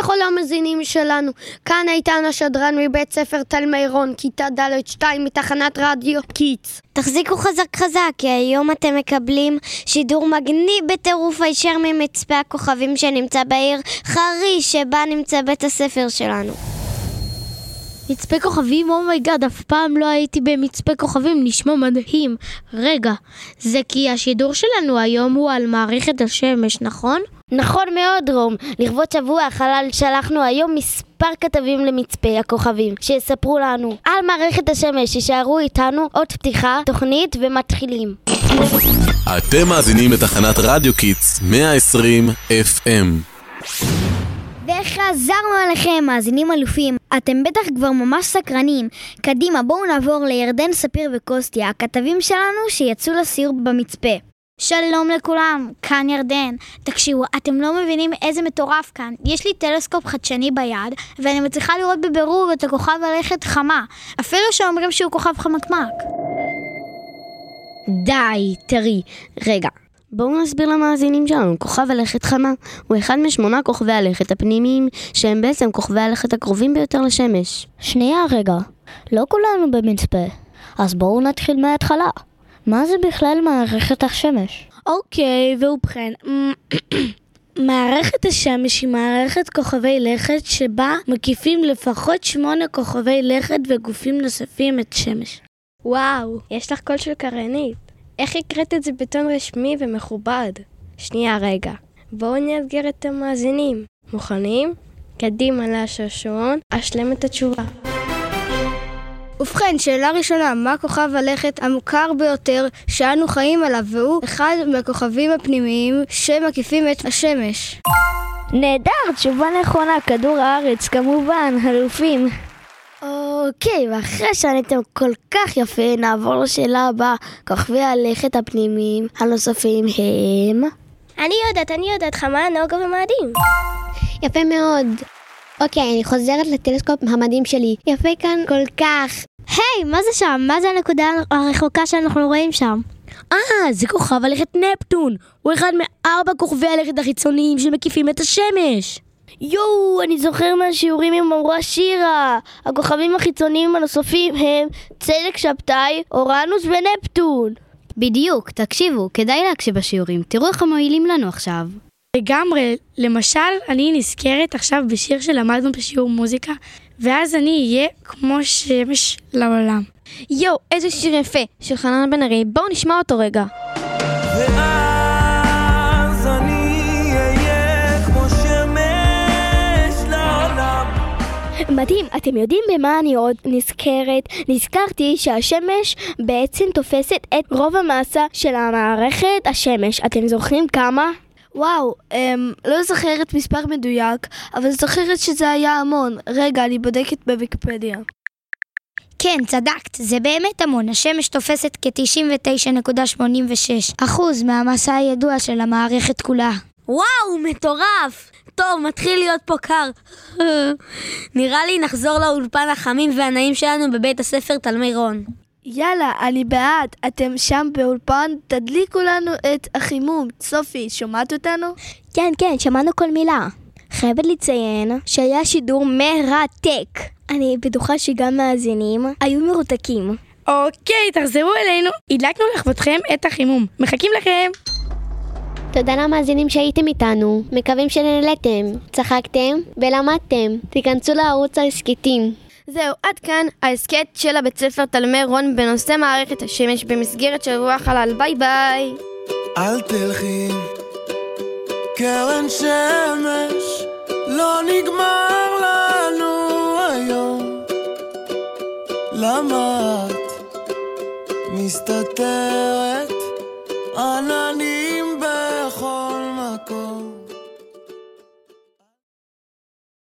לכל המאזינים שלנו. כאן איתן השדרן מבית ספר תלמי רון, כיתה ד'2 מתחנת רדיו Kids. תחזיקו חזק חזק, כי היום אתם מקבלים שידור מגניב בטירוף הישר ממצפה הכוכבים שנמצא בעיר חריש, שבה נמצא בית הספר שלנו. מצפה כוכבים, oh my God, אף פעם לא הייתי במצפה כוכבים, נשמע מדהים. רגע, זה כי השידור שלנו היום הוא על מערכת השמש, נכון? נכון מאוד, רום. לכבוד שבוע החלל שלחנו היום מספר כתבים למצפה הכוכבים, שיספרו לנו על מערכת השמש, תישארו איתנו, עוד פתיח התוכנית ומתחילים. אתם מאזינים לתחנת רדיו Kids 120 FM. וחזרנו אליכם, מאזינים אלופים. אתם בטח כבר ממש סקרנים. קדימה, בואו נעבור לירדן ספיר וקוסטיה, הכתבים שלנו שיצאו לסיור במצפה. שלום לכולם, כאן ירדן. תקשיבו, אתם לא מבינים איזה מטורף כאן. יש לי טלסקופ חדשני ביד, ואני מצליחה לראות בבירור את הכוכב הלכת חמה, אפילו שאומרים שהוא כוכב חמקמק. די, תראי. רגע, בואו נסביר למאזינים שלנו, כוכב הלכת חמה הוא אחד משמונה כוכבי הלכת הפנימיים, שהם בעצם כוכבי הלכת הקרובים ביותר לשמש. שנייה רגע, לא כולנו במצפה, אז בואו נתחיל מההתחלה. מה זה בכלל מערכת השמש? אוקיי, ובכן, מערכת השמש היא מערכת כוכבי לכת שבה מקיפים לפחות שמונה כוכבי לכת וגופים נוספים את שמש. וואו, יש לך קול של קרנית. איך הקראת את זה בטון רשמי ומכובד? שנייה רגע, בואו נאתגר את המאזינים. מוכנים? קדימה לשעשועון, אשלם את התשובה. ובכן, שאלה ראשונה, מה כוכב הלכת המוכר ביותר שאנו חיים עליו, והוא אחד מהכוכבים הפנימיים שמקיפים את השמש? נהדר, תשובה נכונה, כדור הארץ, כמובן, אלופים. אוקיי, ואחרי שעניתם כל כך יפה, נעבור לשאלה הבאה. כוכבי הלכת הפנימיים הנוספים הם... אני יודעת, אני יודעת, חמה, נוגה ומאדים. יפה מאוד. אוקיי, אני חוזרת לטלסקופ המדהים שלי. יפה כאן כל כך. היי, מה זה שם? מה זה הנקודה הרחוקה שאנחנו רואים שם? אה, זה כוכב הלכת נפטון. הוא אחד מארבע כוכבי הלכת החיצוניים שמקיפים את השמש. יואו, אני זוכר מהשיעורים עם אמרה שירה. הכוכבים החיצוניים הנוספים הם צדק שבתאי, אורנוס ונפטון. בדיוק, תקשיבו, כדאי להקשיב בשיעורים. תראו איך הם מועילים לנו עכשיו. לגמרי, למשל, אני נזכרת עכשיו בשיר שלמדנו בשיעור מוזיקה, ואז אני אהיה כמו שמש לעולם. יואו, איזה שיר יפה, של חנן בן ארי, בואו נשמע אותו רגע. ואז מדהים, אתם יודעים במה אני עוד נזכרת? נזכרתי שהשמש בעצם תופסת את רוב המסה של המערכת השמש. אתם זוכרים כמה? וואו, אמ, לא זוכרת מספר מדויק, אבל זוכרת שזה היה המון. רגע, אני בודקת בוויקיפדיה. כן, צדקת, זה באמת המון. השמש תופסת כ-99.86% מהמסה הידוע של המערכת כולה. וואו, מטורף! טוב, מתחיל להיות פה קר. נראה לי נחזור לאולפן החמים והנעים שלנו בבית הספר תלמי רון. יאללה, אני בעד. אתם שם באולפן, תדליקו לנו את החימום. סופי, שומעת אותנו? כן, כן, שמענו כל מילה. חייבת לציין שהיה שידור מרתק. אני בטוחה שגם מאזינים היו מרותקים. אוקיי, תחזרו אלינו. הדלקנו לכבודכם את החימום. מחכים לכם. תודה למאזינים שהייתם איתנו, מקווים שנהנתם, צחקתם ולמדתם. תיכנסו לערוץ ההסכתים. זהו, עד כאן ההסכת של הבית ספר תלמי רון בנושא מערכת השמש במסגרת שבוע החלל. ביי ביי. אל תלכי, קרן שמש, לא נגמר לנו היום. למה את מסתתרת עננים go.